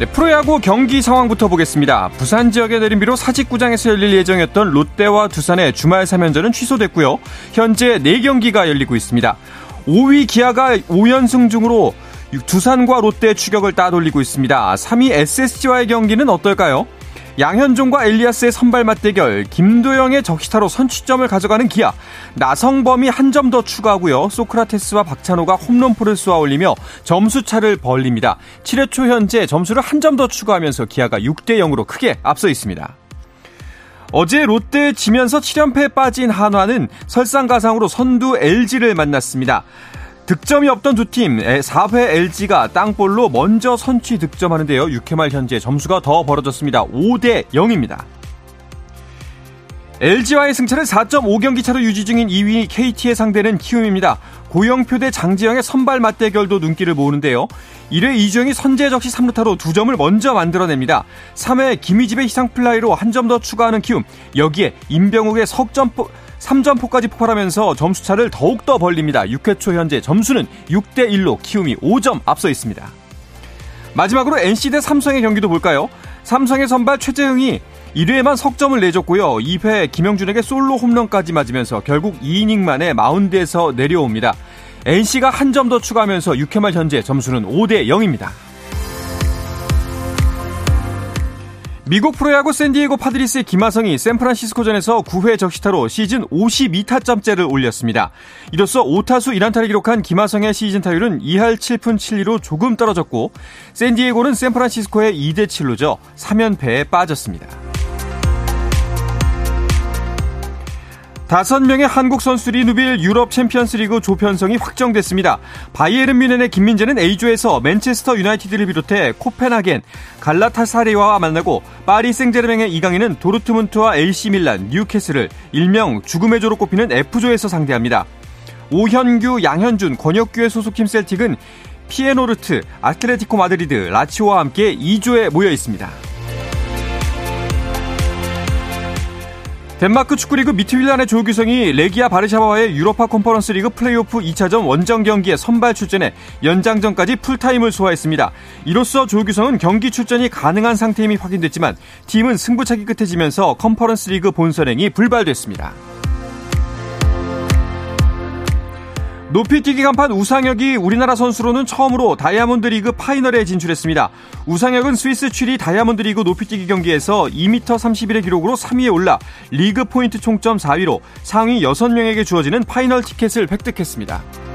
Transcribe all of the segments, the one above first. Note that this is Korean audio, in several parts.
네, 프로야구 경기 상황부터 보겠습니다. 부산 지역에 내린 비로 사직구장에서 열릴 예정이었던 롯데와 두산의 주말 3연전은 취소됐고요. 현재 4경기가 열리고 있습니다. 5위 기아가 5연승 중으로 두산과 롯데의 추격을 따돌리고 있습니다. 3위 SSG와의 경기는 어떨까요? 양현종과 엘리아스의 선발 맞대결, 김도영의 적시타로 선취점을 가져가는 기아, 나성범이 한 점 더 추가하고요. 소크라테스와 박찬호가 홈런포를 쏘아 올리며 점수차를 벌립니다. 7회 초 현재 점수를 한 점 더 추가하면서 기아가 6대 0으로 크게 앞서 있습니다. 어제 롯데에 지면서 7연패에 빠진 한화는 설상가상으로 선두 LG를 만났습니다. 득점이 없던 두 팀 4회 LG가 땅볼로 먼저 선취 득점하는데요. 6회 말 현재 점수가 더 벌어졌습니다. 5대 0입니다. LG와의 승차를 4.5경기 차로 유지 중인 2위 KT의 상대는 키움입니다. 고영표 대 장지영의 선발 맞대결도 눈길을 모으는데요. 1회 이주영이 선제 적시 3루타로 2점을 먼저 만들어냅니다. 3회 김휘집의 희생플라이로 한 점 더 추가하는 키움. 여기에 임병욱의 석점포 3점포까지 폭발하면서 점수차를 더욱더 벌립니다. 6회 초 현재 점수는 6대 1로 키움이 5점 앞서 있습니다. 마지막으로 NC 대 삼성의 경기도 볼까요? 삼성의 선발 최채흥이 1회에만 석점을 내줬고요. 2회 김형준에게 솔로 홈런까지 맞으면서 결국 2이닝 만에 마운드에서 내려옵니다. NC가 한 점 더 추가하면서 6회 말 현재 점수는 5대 0입니다. 미국 프로야구 샌디에고 파드리스의 김하성이 샌프란시스코전에서 9회 적시타로 시즌 52타점째를 올렸습니다. 이로써 5타수 1안타를 기록한 김하성의 시즌 타율은 2할 7푼 7리로 조금 떨어졌고 샌디에고는 샌프란시스코의 2대 7로 져 3연패에 빠졌습니다. 다섯 명의 한국 선수들이 누빌 유럽 챔피언스리그 조편성이 확정됐습니다. 바이에른 뮌헨의 김민재는 A조에서 맨체스터 유나이티드를 비롯해 코펜하겐, 갈라타사라이와 만나고 파리 생제르맹의 이강인은 도르트문트와 AC 밀란, 뉴캐슬을 일명 죽음의 조로 꼽히는 F조에서 상대합니다. 오현규, 양현준, 권혁규의 소속팀 셀틱은 페예노르트, 아틀레티코 마드리드, 라치오와 함께 E조에 모여 있습니다. 덴마크 축구리그 미트윌란의 조규성이 레기아 바르샤바와의 유로파 컨퍼런스 리그 플레이오프 2차전 원정 경기에 선발 출전해 연장전까지 풀타임을 소화했습니다. 이로써 조규성은 경기 출전이 가능한 상태임이 확인됐지만 팀은 승부차기 끝에 지면서 컨퍼런스 리그 본선행이 불발됐습니다. 높이뛰기 간판 우상혁이 우리나라 선수로는 처음으로 다이아몬드 리그 파이널에 진출했습니다. 우상혁은 스위스 취리히 다이아몬드 리그 높이뛰기 경기에서 2m 31의 기록으로 3위에 올라 리그 포인트 총점 4위로 상위 6명에게 주어지는 파이널 티켓을 획득했습니다.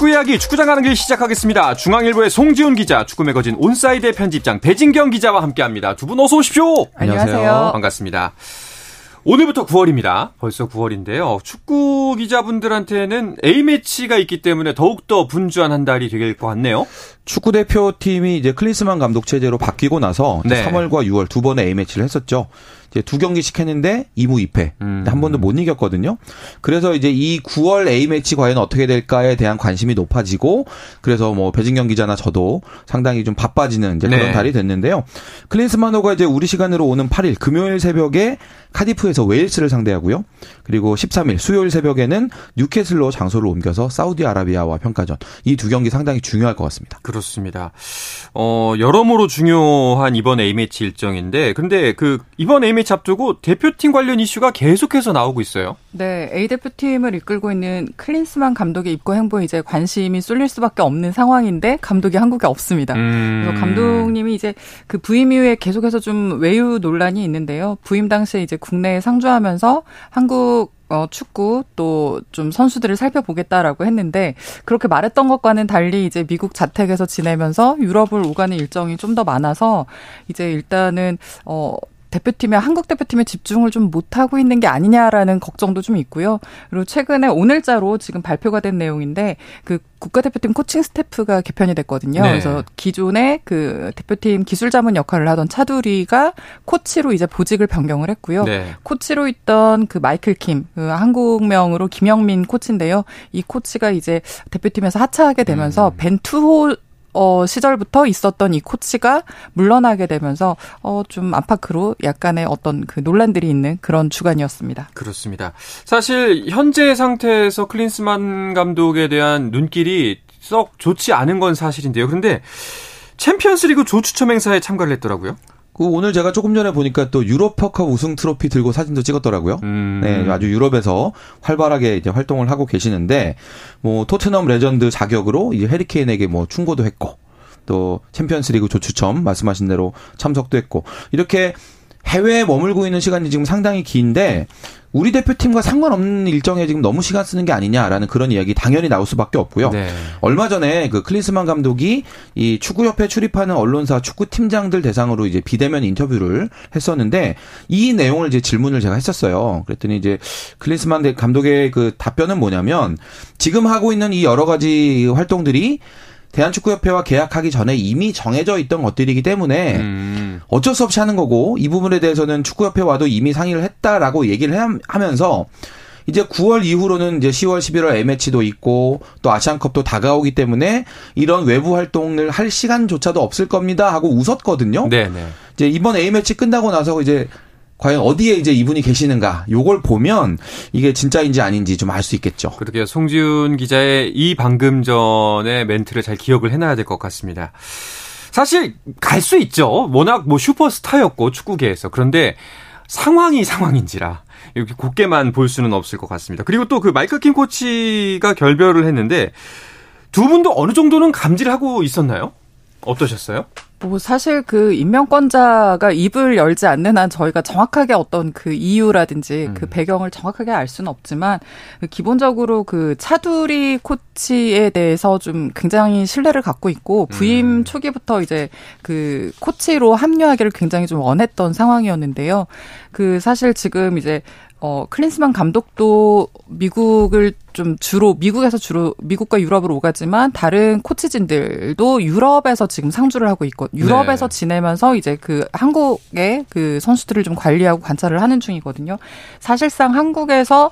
축구 이야기 축구장 가는 길 시작하겠습니다. 중앙일보의 송지훈 기자, 축구 매거진 온사이드의 편집장 배진경 기자와 함께합니다. 두 분 어서 오십시오. 안녕하세요. 반갑습니다. 오늘부터 9월입니다. 벌써 9월인데요. 축구 기자분들한테는 A매치가 있기 때문에 더욱더 분주한 한 달이 될것 같네요. 축구 대표팀이 이제 클린스만 감독 체제로 바뀌고 나서 네. 3월과 6월 두 번의 A매치를 했었죠. 이제 두 경기씩 했는데 2무 2패. 음. 한 번도 못 이겼거든요. 그래서 이제 이 9월 A매치 과연 어떻게 될까에 대한 관심이 높아지고 그래서 뭐 배진경 기자나 저도 상당히 좀 바빠지는 이제 그런 네. 달이 됐는데요. 클린스만호가 이제 우리 시간으로 오는 8일 금요일 새벽에 카디프에서 웨일스를 상대하고요. 그리고 13일 수요일 새벽에는 뉴캐슬로 장소를 옮겨서 사우디아라비아와 평가전. 이 두 경기 상당히 중요할 것 같습니다. 그렇습니다. 어, 여러모로 중요한 이번 A매치 일정인데, 근데 그, 이번 A매치 A매치 앞두고 대표팀 관련 이슈가 계속해서 나오고 있어요. 네, A 대표팀을 이끌고 있는 클린스만 감독의 입고 행보에 이제 관심이 쏠릴 수밖에 없는 상황인데 감독이 한국에 없습니다. 음. 그래서 감독님이 이제 그 부임 이후에 계속해서 좀 외유 논란이 있는데요. 부임 당시에 이제 국내에 상주하면서 한국 어, 축구 또 좀 선수들을 살펴보겠다라고 했는데 그렇게 말했던 것과는 달리 이제 미국 자택에서 지내면서 유럽을 오가는 일정이 좀 더 많아서 이제 일단은 어 대표팀에 한국 대표팀에 집중을 좀 못하고 있는 게 아니냐라는 걱정도 좀 있고요. 그리고 최근에 오늘자로 지금 발표가 된 내용인데 그 국가대표팀 코칭 스태프가 개편이 됐거든요. 네. 그래서 기존에 그 대표팀 기술 자문 역할을 하던 차두리가 코치로 이제 보직을 변경을 했고요. 네. 코치로 있던 그 마이클 킴, 그 한국명으로 김영민 코치인데요. 이 코치가 이제 대표팀에서 하차하게 되면서 음. 벤투호 어, 시절부터 있었던 이 코치가 물러나게 되면서 어, 좀 안팎으로 약간의 어떤 그 논란들이 있는 그런 주간이었습니다. 그렇습니다. 사실 현재 상태에서 클린스만 감독에 대한 눈길이 썩 좋지 않은 건 사실인데요. 그런데 챔피언스리그 조추첨 행사에 참가를 했더라고요. 그 오늘 제가 조금 전에 보니까 또 유럽퍼컵 우승 트로피 들고 사진도 찍었더라고요. 음. 네, 아주 유럽에서 활발하게 이제 활동을 하고 계시는데 뭐 토트넘 레전드 자격으로 이제 해리 케인에게 뭐 충고도 했고 또 챔피언스리그 조추첨 말씀하신 대로 참석도 했고 이렇게 해외에 머물고 있는 시간이 지금 상당히 긴데 우리 대표팀과 상관없는 일정에 지금 너무 시간 쓰는 게 아니냐라는 그런 이야기 당연히 나올 수밖에 없고요. 네. 얼마 전에 그 클린스만 감독이 이 축구협회 출입하는 언론사 축구팀장들 대상으로 이제 비대면 인터뷰를 했었는데 이 내용을 이제 질문을 제가 했었어요. 그랬더니 이제 클린스만 감독의 그 답변은 뭐냐면 지금 하고 있는 이 여러 가지 활동들이 대한축구협회와 계약하기 전에 이미 정해져 있던 것들이기 때문에 음. 어쩔 수 없이 하는 거고 이 부분에 대해서는 축구협회와도 이미 상의를 했다라고 얘기를 하면서 이제 9월 이후로는 이제 10월, 11월 A매치도 있고 또 아시안컵도 다가오기 때문에 이런 외부 활동을 할 시간조차도 없을 겁니다 하고 웃었거든요. 네, 네. 이제 이번 A매치 끝나고 나서 이제 과연 어디에 이제 이분이 계시는가 요걸 보면 이게 진짜인지 아닌지 좀 알 수 있겠죠. 그렇게 송지훈 기자의 이 방금 전에 멘트를 잘 기억을 해놔야 될 것 같습니다. 사실 갈 수 있죠. 워낙 뭐 슈퍼스타였고 축구계에서 그런데 상황이 상황인지라 이렇게 곱게만 볼 수는 없을 것 같습니다. 그리고 또 그 마이클 킴 코치가 결별을 했는데 두 분도 어느 정도는 감지를 하고 있었나요? 어떠셨어요? 뭐 사실 그 임명권자가 입을 열지 않는 한 저희가 정확하게 어떤 그 이유라든지 음. 그 배경을 정확하게 알 수는 없지만 그 기본적으로 그 차두리 코치에 대해서 좀 굉장히 신뢰를 갖고 있고 부임 음. 초기부터 이제 그 코치로 합류하기를 굉장히 좀 원했던 상황이었는데요. 그 사실 지금 이제 어, 클린스만 감독도 미국을 좀 주로, 미국에서 주로, 미국과 유럽으로 오가지만 다른 코치진들도 유럽에서 지금 상주를 하고 있고, 유럽에서 네. 지내면서 이제 그 한국의 그 선수들을 좀 관리하고 관찰을 하는 중이거든요. 사실상 한국에서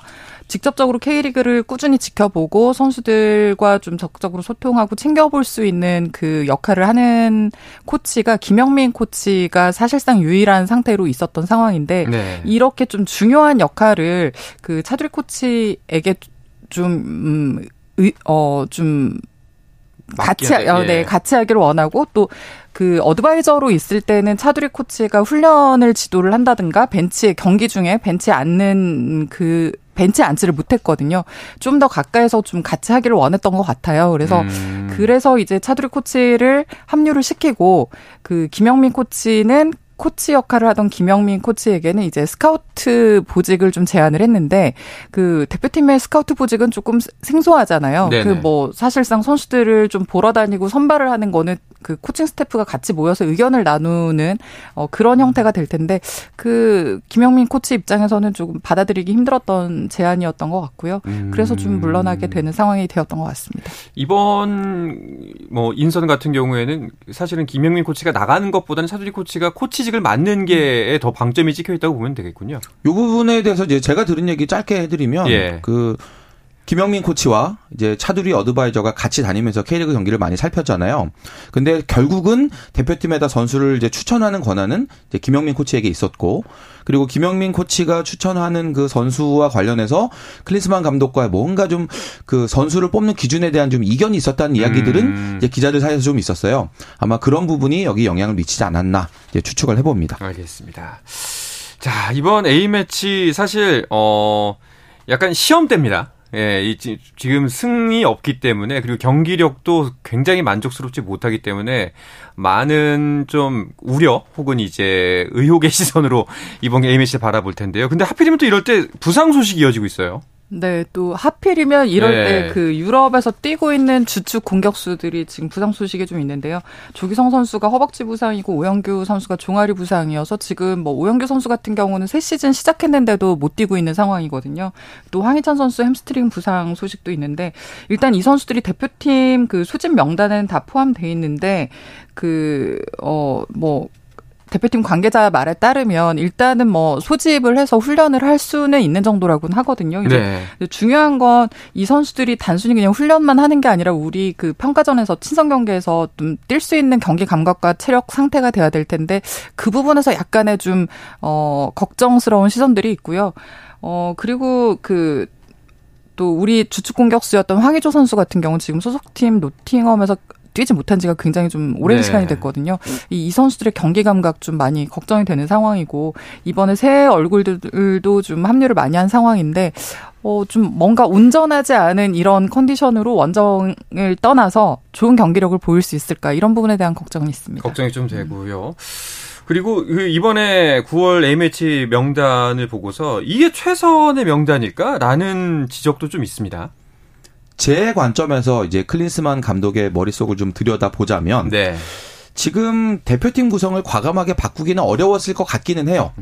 직접적으로 K리그를 꾸준히 지켜보고 선수들과 좀 적극적으로 소통하고 챙겨볼 수 있는 그 역할을 하는 코치가 김영민 코치가 사실상 유일한 상태로 있었던 상황인데 네. 이렇게 좀 중요한 역할을 그 차두리 코치에게 좀 음, 의, 어, 좀 같이 어, 네, 예. 같이 하기를 원하고 또 그 어드바이저로 있을 때는 차두리 코치가 훈련을 지도를 한다든가 벤치에 경기 중에 벤치에 앉는 그 벤치에 앉지를 못했거든요. 좀 더 가까이서 좀 같이 하기를 원했던 것 같아요. 그래서 음. 그래서 이제 차두리 코치를 합류를 시키고 그 김영민 코치는 코치 역할을 하던 김영민 코치에게는 이제 스카우트 보직을 좀 제안을 했는데 그 대표팀의 스카우트 보직은 조금 생소하잖아요. 그 뭐 사실상 선수들을 좀 보러 다니고 선발을 하는 거는 그 코칭 스태프가 같이 모여서 의견을 나누는 어 그런 형태가 될 텐데 그 김영민 코치 입장에서는 조금 받아들이기 힘들었던 제안이었던 것 같고요. 음. 그래서 좀 물러나게 되는 상황이 되었던 것 같습니다. 이번 뭐 인선 같은 경우에는 사실은 김영민 코치가 나가는 것보다는 차두리 코치가 코치 소식을 맞는 게 더 방점이 찍혀 있다고 보면 되겠군요. 이 부분에 대해서 이제 제가 들은 얘기 짧게 해드리면 예. 그 김영민 코치와 이제 차두리 어드바이저가 같이 다니면서 K리그 경기를 많이 살폈잖아요. 근데 결국은 대표팀에다 선수를 이제 추천하는 권한은 이제 김영민 코치에게 있었고 그리고 김영민 코치가 추천하는 그 선수와 관련해서 클리스만 감독과 뭔가 좀 그 선수를 뽑는 기준에 대한 좀 이견이 있었다는 이야기들은 음. 이제 기자들 사이에서 좀 있었어요. 아마 그런 부분이 여기 영향을 미치지 않았나 이제 추측을 해봅니다. 알겠습니다. 자, 이번 A매치 사실, 어, 약간 시험대입니다. 예, 이, 지금 승이 없기 때문에, 그리고 경기력도 굉장히 만족스럽지 못하기 때문에, 많은 좀 우려, 혹은 이제 의혹의 시선으로 이번 A매치를 바라볼 텐데요. 근데 하필이면 또 이럴 때 부상 소식이 이어지고 있어요. 네, 또 하필이면 이럴 네. 때 그 유럽에서 뛰고 있는 주축 공격수들이 지금 부상 소식이 좀 있는데요. 조규성 선수가 허벅지 부상이고 오현규 선수가 종아리 부상이어서 지금 뭐 오현규 선수 같은 경우는 새 시즌 시작했는데도 못 뛰고 있는 상황이거든요. 또 황희찬 선수 햄스트링 부상 소식도 있는데 일단 이 선수들이 대표팀 그 소집 명단은 다 포함돼 있는데 그어뭐 대표팀 관계자 말에 따르면 일단은 뭐 소집을 해서 훈련을 할 수는 있는 정도라고는 하거든요. 이제 네. 중요한 건 이 선수들이 단순히 그냥 훈련만 하는 게 아니라 우리 그 평가전에서 친선 경기에서 좀 뛸 수 있는 경기 감각과 체력 상태가 돼야 될 텐데 그 부분에서 약간의 좀 어 걱정스러운 시선들이 있고요. 어 그리고 그또 우리 주축 공격수였던 황의조 선수 같은 경우는 지금 소속팀 노팅엄에서 뛰지 못한 지가 굉장히 좀 오랜 네. 시간이 됐거든요. 이, 이 선수들의 경기 감각 좀 많이 걱정이 되는 상황이고 이번에 새 얼굴들도 좀 합류를 많이 한 상황인데 어, 좀 뭔가 온전하지 않은 이런 컨디션으로 원정을 떠나서 좋은 경기력을 보일 수 있을까 이런 부분에 대한 걱정이 있습니다. 걱정이 좀 되고요. 그리고 그 이번에 9월 A매치 명단을 보고서 이게 최선의 명단일까라는 지적도 좀 있습니다. 제 관점에서 이제 클린스만 감독의 머릿속을 좀 들여다 보자면 네. 지금 대표팀 구성을 과감하게 바꾸기는 어려웠을 것 같기는 해요.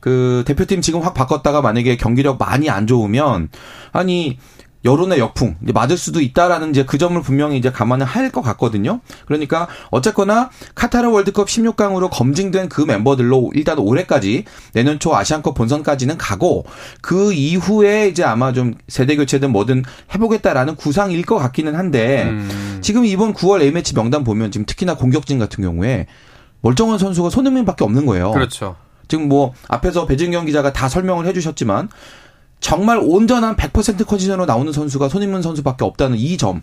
그 대표팀 지금 확 바꿨다가 만약에 경기력 많이 안 좋으면 아니 여론의 역풍 이제 맞을 수도 있다라는 이제 그 점을 분명히 이제 감안을 할 것 같거든요. 그러니까 어쨌거나 카타르 월드컵 16강으로 검증된 그 멤버들로 일단 올해까지 내년 초 아시안컵 본선까지는 가고 그 이후에 이제 아마 좀 세대 교체든 뭐든 해보겠다라는 구상일 것 같기는 한데 음. 지금 이번 9월 A매치 명단 보면 지금 특히나 공격진 같은 경우에 멀쩡한 선수가 손흥민밖에 없는 거예요. 그렇죠. 지금 뭐 앞에서 배진경 기자가 다 설명을 해주셨지만 정말 온전한 100% 컨디션으로 나오는 선수가 손흥민 선수밖에 없다는 이 점.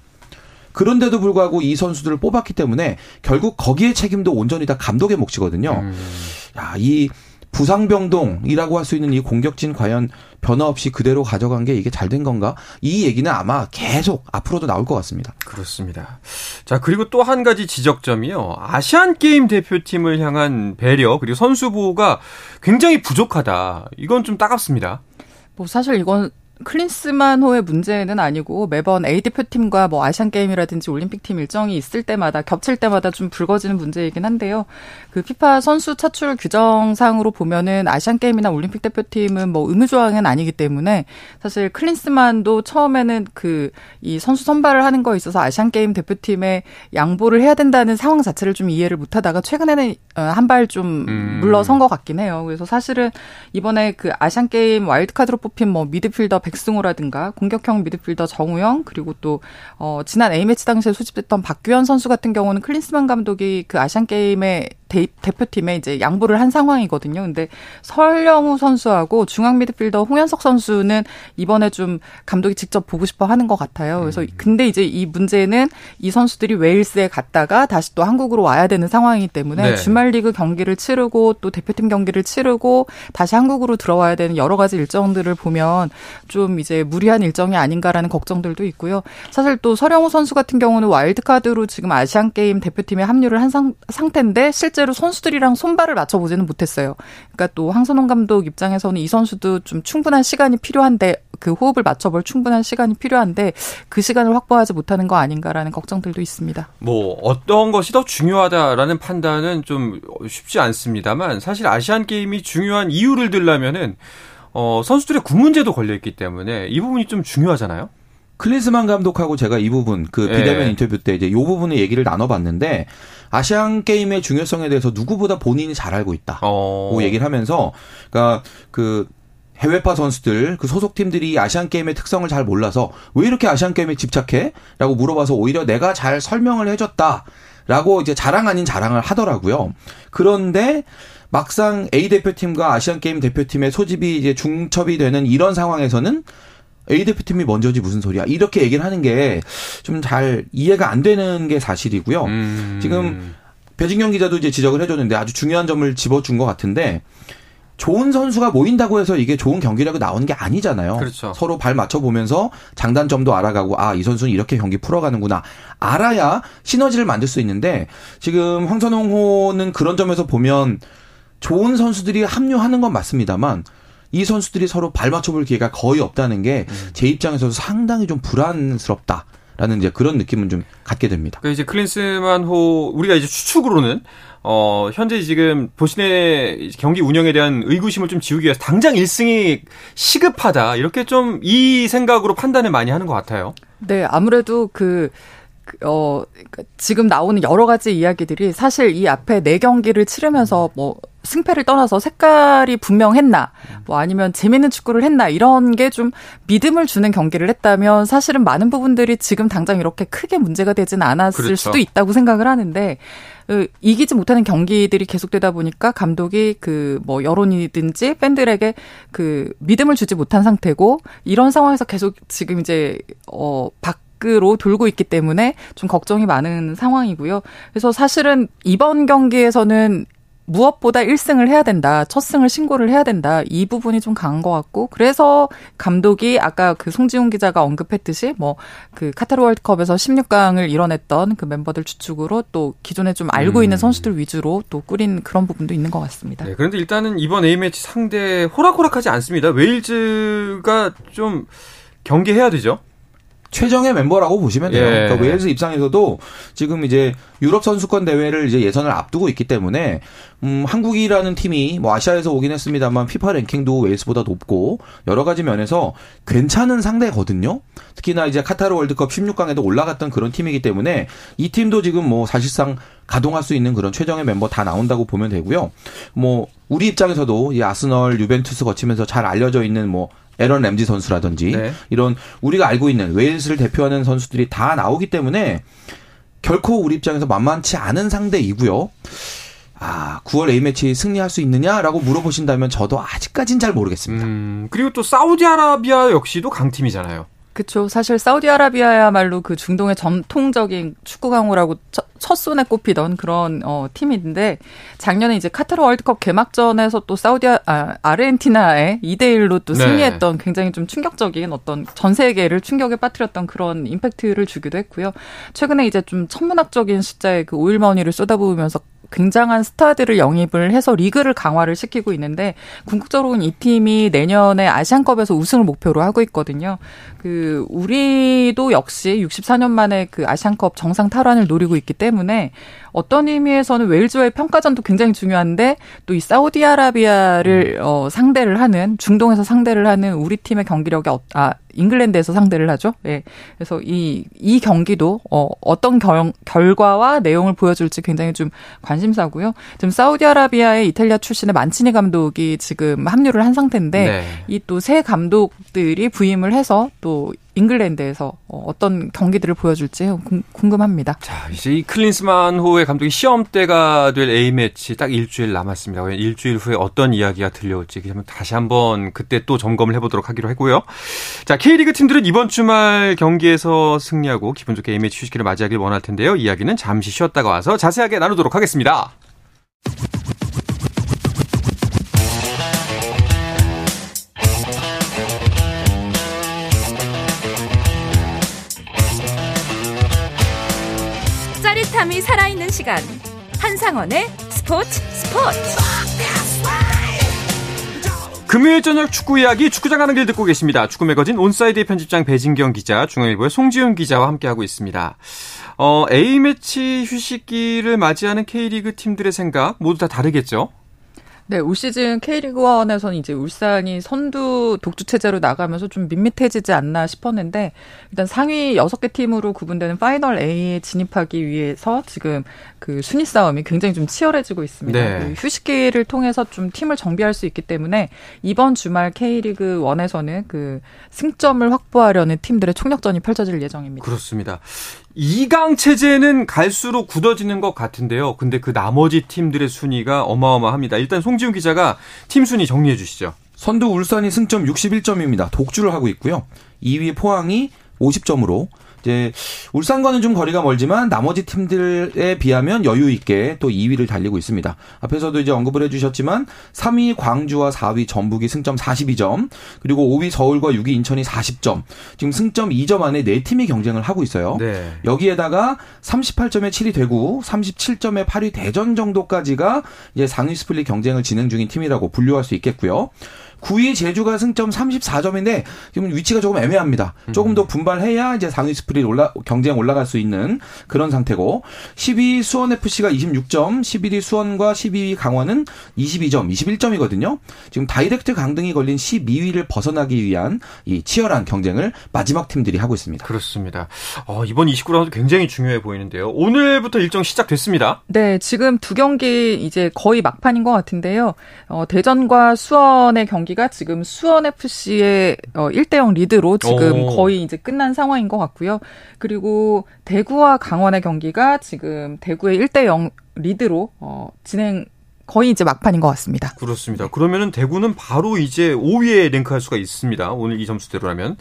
그런데도 불구하고 이 선수들을 뽑았기 때문에 결국 거기에 책임도 온전히 다 감독의 몫이거든요. 음. 야, 이 부상병동이라고 할 수 있는 이 공격진 과연 변화 없이 그대로 가져간 게 이게 잘 된 건가? 이 얘기는 아마 계속 앞으로도 나올 것 같습니다. 그렇습니다. 자, 그리고 또 한 가지 지적점이요. 아시안 게임 대표팀을 향한 배려 그리고 선수 보호가 굉장히 부족하다. 이건 좀 따갑습니다. 뭐 사실 이건 클린스만호의 문제는 아니고 매번 A 대표팀과 뭐 아시안 게임이라든지 올림픽 팀 일정이 있을 때마다 겹칠 때마다 좀 불거지는 문제이긴 한데요. 그 피파 선수 차출 규정상으로 보면은 아시안 게임이나 올림픽 대표팀은 뭐 의무 조항은 아니기 때문에 사실 클린스만도 처음에는 그 이 선수 선발을 하는 거에 있어서 아시안 게임 대표팀에 양보를 해야 된다는 상황 자체를 좀 이해를 못 하다가 최근에는 어, 한발좀 음. 물러선 것 같긴 해요. 그래서 사실은 이번에 그 아시안 게임 와일드카드로 뽑힌 뭐 미드필더 백승호라든가 공격형 미드필더 정우영 그리고 또 어, 지난 A매치 당시에 소집됐던 박규현 선수 같은 경우는 클린스만 감독이 그 아시안 게임에 대, 대표팀에 이제 양보를 한 상황이거든요. 근데 설영우 선수하고 중앙 미드필더 홍현석 선수는 이번에 좀 감독이 직접 보고 싶어 하는 것 같아요. 그래서 근데 이제 이 문제는 이 선수들이 웨일스에 갔다가 다시 또 한국으로 와야 되는 상황이기 때문에 네. 주말 리그 경기를 치르고 또 대표팀 경기를 치르고 다시 한국으로 들어와야 되는 여러 가지 일정들을 보면 좀 이제 무리한 일정이 아닌가라는 걱정들도 있고요. 사실 또 서령우 선수 같은 경우는 와일드카드로 지금 아시안 게임 대표팀에 합류를 한 상, 상태인데 실제 로 선수들이랑 손발을 맞춰보지는 못했어요. 그러니까 또 황선홍 감독 입장에서는 이 선수도 좀 충분한 시간이 필요한데 그 호흡을 맞춰볼 충분한 시간이 필요한데 그 시간을 확보하지 못하는 거 아닌가라는 걱정들도 있습니다. 뭐 어떤 것이 더 중요하다라는 판단은 좀 쉽지 않습니다만 사실 아시안 게임이 중요한 이유를 들려면은 어, 선수들의 군 문제도 걸려 있기 때문에 이 부분이 좀 중요하잖아요. 클린스만 감독하고 제가 이 부분 그 예. 비대면 인터뷰 때 이제 요 부분의 얘기를 나눠봤는데 아시안 게임의 중요성에 대해서 누구보다 본인이 잘 알고 있다. 어. 고 얘기를 하면서 그러니까 그 해외파 선수들 그 소속 팀들이 아시안 게임의 특성을 잘 몰라서 왜 이렇게 아시안 게임에 집착해?라고 물어봐서 오히려 내가 잘 설명을 해줬다 라고 이제 자랑 아닌 자랑을 하더라고요. 그런데 막상 A 대표팀과 아시안 게임 대표팀의 소집이 이제 중첩이 되는 이런 상황에서는 A 대표팀이 먼저지 무슨 소리야 이렇게 얘기를 하는 게 좀 잘 이해가 안 되는 게 사실이고요. 음. 지금 배진경 기자도 이제 지적을 해줬는데 아주 중요한 점을 집어준 것 같은데 좋은 선수가 모인다고 해서 이게 좋은 경기력이 나오는 게 아니잖아요. 그렇죠. 서로 발 맞춰 보면서 장단점도 알아가고 아 이 선수는 이렇게 경기 풀어가는구나 알아야 시너지를 만들 수 있는데 지금 황선홍호는 그런 점에서 보면 좋은 선수들이 합류하는 건 맞습니다만 이 선수들이 서로 발 맞춰볼 기회가 거의 없다는 게 제 입장에서도 상당히 좀 불안스럽다. 라는 이제 그런 느낌은 좀 갖게 됩니다. 그러니까 이제 클린스만호 우리가 이제 추측으로는 어 현재 지금 보신의 경기 운영에 대한 의구심을 좀 지우기 위해서 당장 1승이 시급하다 이렇게 좀 이 생각으로 판단을 많이 하는 것 같아요. 네, 아무래도 그, 그, 어, 그러니까 지금 나오는 여러 가지 이야기들이 사실 이 앞에 네 경기를 치르면서 뭐 승패를 떠나서 색깔이 분명했나, 뭐 아니면 재밌는 축구를 했나, 이런 게 좀 믿음을 주는 경기를 했다면 사실은 많은 부분들이 지금 당장 이렇게 크게 문제가 되지는 않았을 그렇죠. 수도 있다고 생각을 하는데, 그 이기지 못하는 경기들이 계속되다 보니까 감독이 그 뭐 여론이든지 팬들에게 그 믿음을 주지 못한 상태고 이런 상황에서 계속 지금 이제 어 밖 으로 돌고 있기 때문에 좀 걱정이 많은 상황이고요. 그래서 사실은 이번 경기에서는 무엇보다 1승을 해야 된다. 첫 승을 신고를 해야 된다. 이 부분이 좀 강한 것 같고 그래서 감독이 아까 그 송지훈 기자가 언급했듯이 뭐 그 카타르 월드컵에서 16강을 이뤄냈던 그 멤버들 추측으로 또 기존에 좀 알고 음. 있는 선수들 위주로 또 꾸린 그런 부분도 있는 것 같습니다. 네, 그런데 일단은 이번 A매치 상대 호락호락하지 않습니다. 웨일즈가 좀 경계해야 되죠. 최정의 멤버라고 보시면 돼요. 예. 그러니까 웨일즈 입장에서도 지금 이제 유럽 선수권 대회를 이제 예선을 앞두고 있기 때문에 음 한국이라는 팀이 뭐 아시아에서 오긴 했습니다만 피파 랭킹도 웨일즈보다 높고 여러 가지 면에서 괜찮은 상대거든요. 특히나 이제 카타르 월드컵 16강에도 올라갔던 그런 팀이기 때문에 이 팀도 지금 뭐 사실상 가동할 수 있는 그런 최정의 멤버 다 나온다고 보면 되고요. 뭐 우리 입장에서도 이 아스널, 유벤투스 거치면서 잘 알려져 있는 뭐 에런 램지 선수라든지 네. 이런 우리가 알고 있는 웨일스를 대표하는 선수들이 다 나오기 때문에 결코 우리 입장에서 만만치 않은 상대이고요. 아, 9월 A매치 승리할 수 있느냐라고 물어보신다면 저도 아직까진 잘 모르겠습니다. 음, 그리고 또 사우디아라비아 역시도 강팀이잖아요. 그렇죠. 사실 사우디아라비아야말로 그 중동의 전통적인 축구 강호라고 첫, 첫 손에 꼽히던 그런 어, 팀인데 작년에 이제 카타르 월드컵 개막전에서 또 사우디 아 아, 아르헨티나에 2대 1로 또 네. 승리했던 굉장히 좀 충격적인 어떤 전 세계를 충격에 빠뜨렸던 그런 임팩트를 주기도 했고요. 최근에 이제 좀 천문학적인 숫자의 그 오일머니를 쏟아부으면서 굉장한 스타들을 영입을 해서 리그를 강화를 시키고 있는데 궁극적으로는 이 팀이 내년에 아시안컵에서 우승을 목표로 하고 있거든요. 그 우리도 역시 64년 만에 그 아시안컵 정상 탈환을 노리고 있기 때문에 어떤 의미에서는 웨일즈와의 평가전도 굉장히 중요한데 또 이 사우디아라비아를 어 상대를 하는 중동에서 상대를 하는 우리 팀의 경기력이 어, 아 잉글랜드에서 상대를 하죠. 예. 그래서 이, 이 경기도, 어, 어떤 결, 결과와 내용을 보여줄지 굉장히 좀 관심사고요. 지금 사우디아라비아의 이탈리아 출신의 만치니 감독이 지금 합류를 한 상태인데, 네. 이또 새 감독들이 부임을 해서 또 잉글랜드에서 어, 어떤 경기들을 보여줄지 궁- 궁금합니다. 자, 이제 이 클린스만 호의 감독이 시험대가 될 A매치 딱 일주일 남았습니다. 일주일 후에 어떤 이야기가 들려올지 다시 한번 그때 또 점검을 해보도록 하기로 했고요. 자, K리그 팀들은 이번 주말 경기에서 승리하고 기분 좋게 A매치 휴식기를 맞이하길 원할 텐데요. 이야기는 잠시 쉬었다가 와서 자세하게 나누도록 하겠습니다. 짜릿함이 살아있는 시간 한상원의 스포츠 스포츠 금요일 저녁 축구 이야기 축구장 가는 길 듣고 계십니다. 축구 매거진 온사이드의 편집장 배진경 기자, 중앙일보의 송지훈 기자와 함께하고 있습니다. 어, A매치 휴식기를 맞이하는 K리그 팀들의 생각 모두 다 다르겠죠? 네, 올 시즌 K리그 1에서는 이제 울산이 선두 독주 체제로 나가면서 좀 밋밋해지지 않나 싶었는데 일단 상위 6개 팀으로 구분되는 파이널 A에 진입하기 위해서 지금 그 순위 싸움이 굉장히 좀 치열해지고 있습니다. 네. 그 휴식기를 통해서 좀 팀을 정비할 수 있기 때문에 이번 주말 K리그 1에서는 그 승점을 확보하려는 팀들의 총력전이 펼쳐질 예정입니다. 그렇습니다. 2강 체제는 갈수록 굳어지는 것 같은데요. 근데 그 나머지 팀들의 순위가 어마어마합니다. 일단 송 지훈 기자가 팀 순위 정리해 주시죠. 선두 울산이 승점 61점입니다. 독주를 하고 있고요. 2위 포항이 50점으로 이제 울산과는 좀 거리가 멀지만 나머지 팀들에 비하면 여유 있게 또 2위를 달리고 있습니다. 앞에서도 이제 언급을 해주셨지만 3위 광주와 4위 전북이 승점 42점, 그리고 5위 서울과 6위 인천이 40점. 지금 승점 2점 안에 4팀이 경쟁을 하고 있어요. 네. 여기에다가 38점에 7위 대구, 37점에 8위 대전 정도까지가 이제 상위 split 경쟁을 진행 중인 팀이라고 분류할 수 있겠고요. 9위 제주가 승점 34점인데 지금 위치가 조금 애매합니다. 조금 더 분발해야 이제 상위 split 올라 경쟁 올라갈 수 있는 그런 상태고 10위 수원 FC가 26점, 11위 수원과 12위 강원은 22점, 21점이거든요. 지금 direct 강등이 걸린 12위를 벗어나기 위한 이 치열한 경쟁을 마지막 팀들이 하고 있습니다. 그렇습니다. 어, 이번 29라운드 굉장히 중요해 보이는데요. 오늘부터 일정 시작됐습니다. 네, 지금 두 경기 이제 거의 막판인 것 같은데요. 어, 대전과 수원의 경기 가 지금 수원 FC의 어, 1대0 리드로 지금 오. 거의 이제 끝난 상황인 것 같고요. 그리고 대구와 강원의 경기가 지금 대구의 1대0 리드로 어, 진행 거의 이제 막판인 것 같습니다. 그렇습니다. 그러면은 대구는 바로 이제 5위에 랭크할 수가 있습니다. 오늘 이 점수대로라면.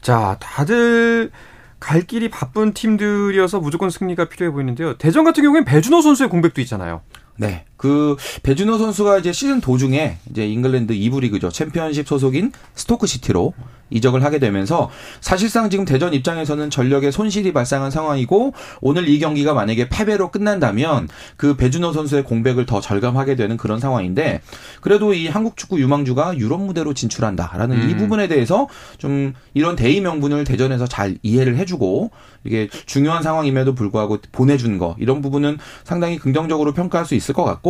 자, 다들 갈 길이 바쁜 팀들이어서 무조건 승리가 필요해 보이는데요. 대전 같은 경우엔 배준호 선수의 공백도 있잖아요. 네. 그 배준호 선수가 이제 시즌 도중에 이제 잉글랜드 2부 리그죠. 챔피언십 소속인 스토크 시티로 이적을 하게 되면서 사실상 지금 대전 입장에서는 전력에 손실이 발생한 상황이고 오늘 이 경기가 만약에 패배로 끝난다면 그 배준호 선수의 공백을 더 절감하게 되는 그런 상황인데 그래도 이 한국 축구 유망주가 유럽 무대로 진출한다라는 이 음. 부분에 대해서 좀 이런 대의 명분을 대전에서 잘 이해를 해주고 이게 중요한 상황임에도 불구하고 보내준 거 이런 부분은 상당히 긍정적으로 평가할 수 있을 것 같고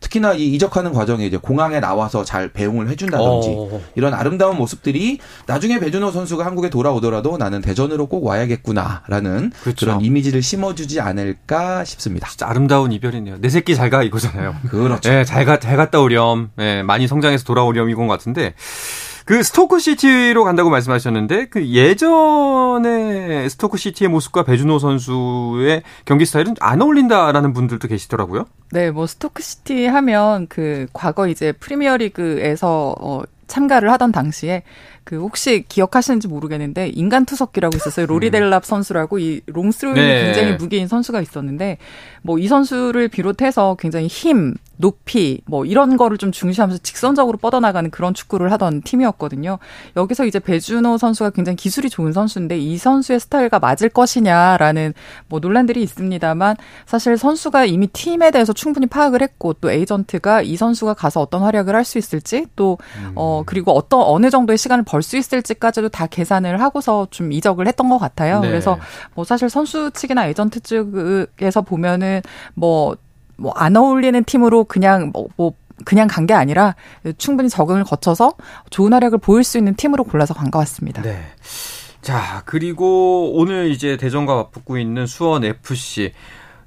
특히나 이 이적하는 과정에 이제 공항에 나와서 잘 배웅을 해준다든지 어. 이런 아름다운 모습들이 나중에 배준호 선수가 한국에 돌아오더라도 나는 대전으로 꼭 와야겠구나라는 그 그렇죠. 런 이미지를 심어주지 않을까 싶습니다. 진짜 아름다운 이별이네요. 내 새끼 잘 가 이거잖아요. 그렇죠. 예, 잘 가, 잘 갔다 오렴. 예, 많이 성장해서 돌아오렴 이건 것 같은데. 그 스토크 시티로 간다고 말씀하셨는데 그 예전에 스토크 시티의 모습과 배준호 선수의 경기 스타일은 안 어울린다라는 분들도 계시더라고요. 네, 뭐 스토크 시티 하면 그 과거 이제 프리미어리그에서 어 참가를 하던 당시에 그 혹시 기억하시는지 모르겠는데 인간 투석기라고 있었어요. 로리 델랍 선수라고 이 long throw-in이 네. 굉장히 무기인 선수가 있었는데 뭐 이 선수를 비롯해서 굉장히 힘, 높이 뭐 이런 거를 좀 중시하면서 직선적으로 뻗어나가는 그런 축구를 하던 팀이었거든요. 여기서 이제 배준호 선수가 굉장히 기술이 좋은 선수인데 이 선수의 스타일과 맞을 것이냐라는 뭐 논란들이 있습니다만 사실 선수가 이미 팀에 대해서 충분히 파악을 했고 또 에이전트가 이 선수가 가서 어떤 활약을 할 수 있을지 또 어 그리고 어떤 어느 정도의 시간을 벌 수 있을지까지도 다 계산을 하고서 좀 이적을 했던 것 같아요. 네. 그래서 뭐 사실 선수 측이나 에이전트 측에서 보면은 뭐 뭐 안 어울리는 팀으로 그냥 뭐, 뭐 그냥 간 게 아니라 충분히 적응을 거쳐서 좋은 활약을 보일 수 있는 팀으로 골라서 간 것 같습니다. 네. 자, 그리고 오늘 이제 대전과 맞붙고 있는 수원 FC.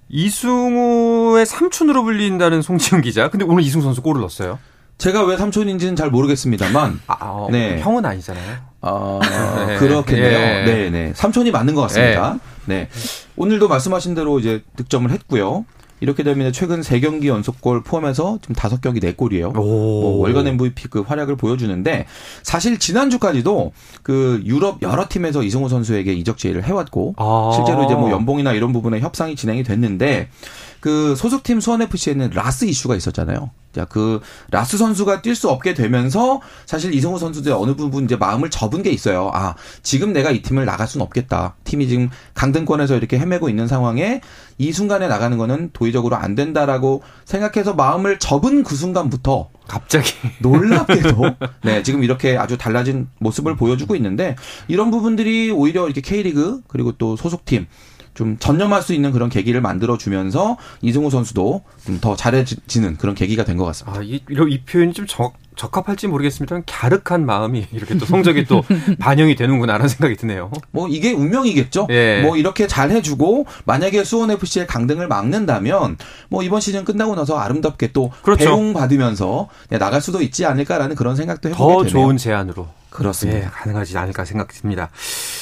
이승우의 삼촌으로 불린다는 송지훈 기자. 근데 오늘 이승우 선수 골을 넣었어요. 제가 왜 삼촌인지는 잘 모르겠습니다만 아, 어, 네. 형은 아니잖아요. 어, 네. 그렇겠네요. 예. 네, 네. 삼촌이 맞는 것 같습니다. 네. 오늘도 말씀하신 대로 이제 득점을 했고요. 이렇게 되면 최근 3경기 연속골 포함해서 지금 5경기 4골이에요. 뭐 월간 MVP 그 활약을 보여주는데 사실 지난주까지도 그 유럽 여러 팀에서 이승우 선수에게 이적 제의를 해왔고 아. 실제로 이제 뭐 연봉이나 이런 부분에 협상이 진행이 됐는데 그 소속팀 수원 FC에는 라스 이슈가 있었잖아요. 자, 그 라스 선수가 뛸 수 없게 되면서 사실 이승우 선수도 어느 부분 이제 마음을 접은 게 있어요. 아, 지금 내가 이 팀을 나갈 수는 없겠다. 팀이 지금 강등권에서 이렇게 헤매고 있는 상황에 이 순간에 나가는 거는 도의적으로 안 된다라고 생각해서 마음을 접은 그 순간부터 갑자기. 놀랍게도 네 지금 이렇게 아주 달라진 모습을 보여주고 있는데 이런 부분들이 오히려 이렇게 K리그 그리고 또 소속팀 좀 전념할 수 있는 그런 계기를 만들어 주면서 이승우 선수도 좀 더 잘해지는 그런 계기가 된 것 같습니다. 아, 이, 이 표현이 좀 적, 적합할지 모르겠습니다만 갸륵한 마음이 이렇게 또 성적이 또 반영이 되는구나라는 생각이 드네요. 뭐 이게 운명이겠죠. 예. 뭐 이렇게 잘 해주고 만약에 수원 FC의 강등을 막는다면 뭐 이번 시즌 끝나고 나서 아름답게 또 그렇죠. 배웅 받으면서 네, 나갈 수도 있지 않을까라는 그런 생각도 해보게 더 되네요. 좋은 제안으로. 그렇습니다. 예, 가능하지 않을까 생각이 듭니다.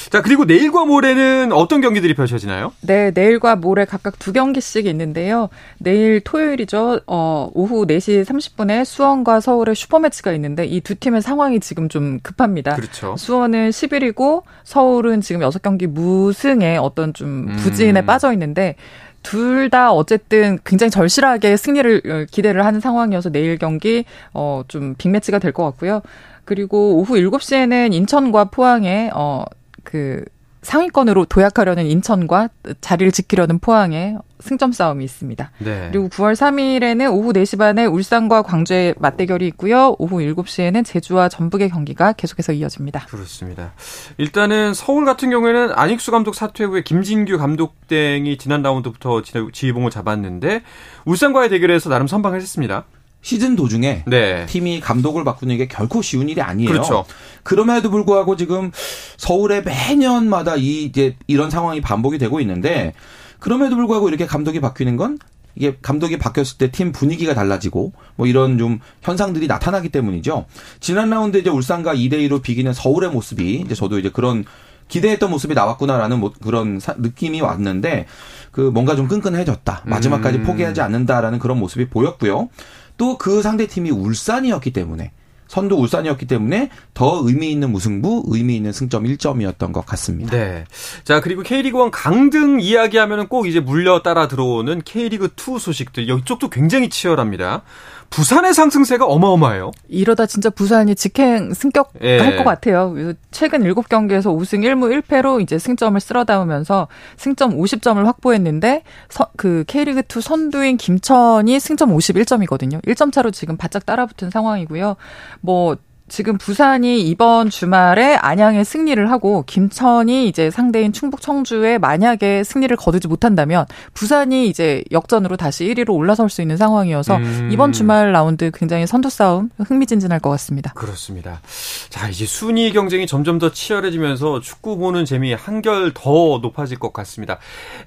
자, 그리고 내일과 모레는 어떤 경기들이 펼쳐지나요? 네, 내일과 모레 각각 두 경기씩 있는데요. 내일 토요일이죠. 어, 오후 4시 30분에 수원과 서울의 슈퍼매치가 있는데 이 두 팀의 상황이 지금 좀 급합니다. 그렇죠. 수원은 10일이고 서울은 지금 6경기 무승에 어떤 좀 부진에 음. 빠져 있는데 둘다 어쨌든 굉장히 절실하게 승리를 어, 기대를 하는 상황이어서 내일 경기 어좀 빅매치가 될 것 같고요. 그리고 오후 7시에는 인천과 포항에 어 그 상위권으로 도약하려는 인천과 자리를 지키려는 포항의 승점 싸움이 있습니다. 네. 그리고 9월 3일에는 오후 4시 반에 울산과 광주의 맞대결이 있고요. 오후 7시에는 제주와 전북의 경기가 계속해서 이어집니다. 그렇습니다. 일단은 서울 같은 경우에는 안익수 감독 사퇴 후에 김진규 감독 땡이 지난 라운드부터 지- 지휘봉을 잡았는데 울산과의 대결에서 나름 선방을 했습니다. 시즌 도중에 네. 팀이 감독을 바꾸는 게 결코 쉬운 일이 아니에요. 그렇죠. 그럼에도 불구하고 지금 서울에 매년마다 이 이제 이런 상황이 반복이 되고 있는데 그럼에도 불구하고 이렇게 감독이 바뀌는 건 이게 감독이 바뀌었을 때 팀 분위기가 달라지고 뭐 이런 좀 현상들이 나타나기 때문이죠. 지난 라운드 이제 울산과 2대 2로 비기는 서울의 모습이 이제 저도 이제 그런 기대했던 모습이 나왔구나라는 뭐 그런 사- 느낌이 왔는데 그 뭔가 좀 끈끈해졌다. 마지막까지 음. 포기하지 않는다라는 그런 모습이 보였고요. 또 그 상대 팀이 울산이었기 때문에 선두 울산이었기 때문에 더 의미 있는 무승부, 의미 있는 승점 1점이었던 것 같습니다. 네. 자, 그리고 K리그 1 강등 이야기하면 꼭 이제 물려 따라 들어오는 K리그 2 소식들. 이쪽도 굉장히 치열합니다. 부산의 상승세가 어마어마해요. 이러다 진짜 부산이 직행 승격할 예. 것 같아요. 최근 7경기에서 5승 1무 1패로 이제 승점을 쓸어 담으면서 승점 50점을 확보했는데 서- 그 K리그 2 선두인 김천이 승점 51점이거든요. 1점 차로 지금 바짝 따라붙은 상황이고요. 뭐 지금 부산이 이번 주말에 안양에 승리를 하고 김천이 이제 상대인 충북 청주에 만약에 승리를 거두지 못한다면 부산이 이제 역전으로 다시 1위로 올라설 수 있는 상황이어서 음. 이번 주말 라운드 굉장히 선두 싸움 흥미진진할 것 같습니다. 그렇습니다. 자, 이제 순위 경쟁이 점점 더 치열해지면서 축구 보는 재미 한결 더 높아질 것 같습니다.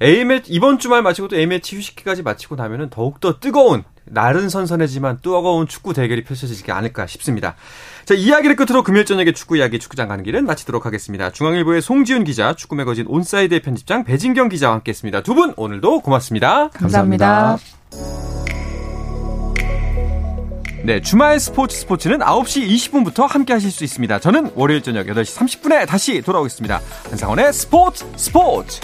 A매치, 이번 주말 마치고 또 A매치 휴식기까지 마치고 나면은 더욱 더 뜨거운, 날은 선선해지만 뜨거운 축구 대결이 펼쳐지지 않을까 싶습니다. 자, 이야기를 끝으로 금요일 저녁에 축구 이야기 축구장 가는 길은 마치도록 하겠습니다. 중앙일보의 송지훈 기자, 축구 매거진 온사이드의 편집장 배진경 기자와 함께 했습니다. 두 분 오늘도 고맙습니다. 감사합니다. 네, 주말 스포츠 스포츠는 9시 20분부터 함께 하실 수 있습니다. 저는 월요일 저녁 8시 30분에 다시 돌아오겠습니다. 한상원의 스포츠 스포츠!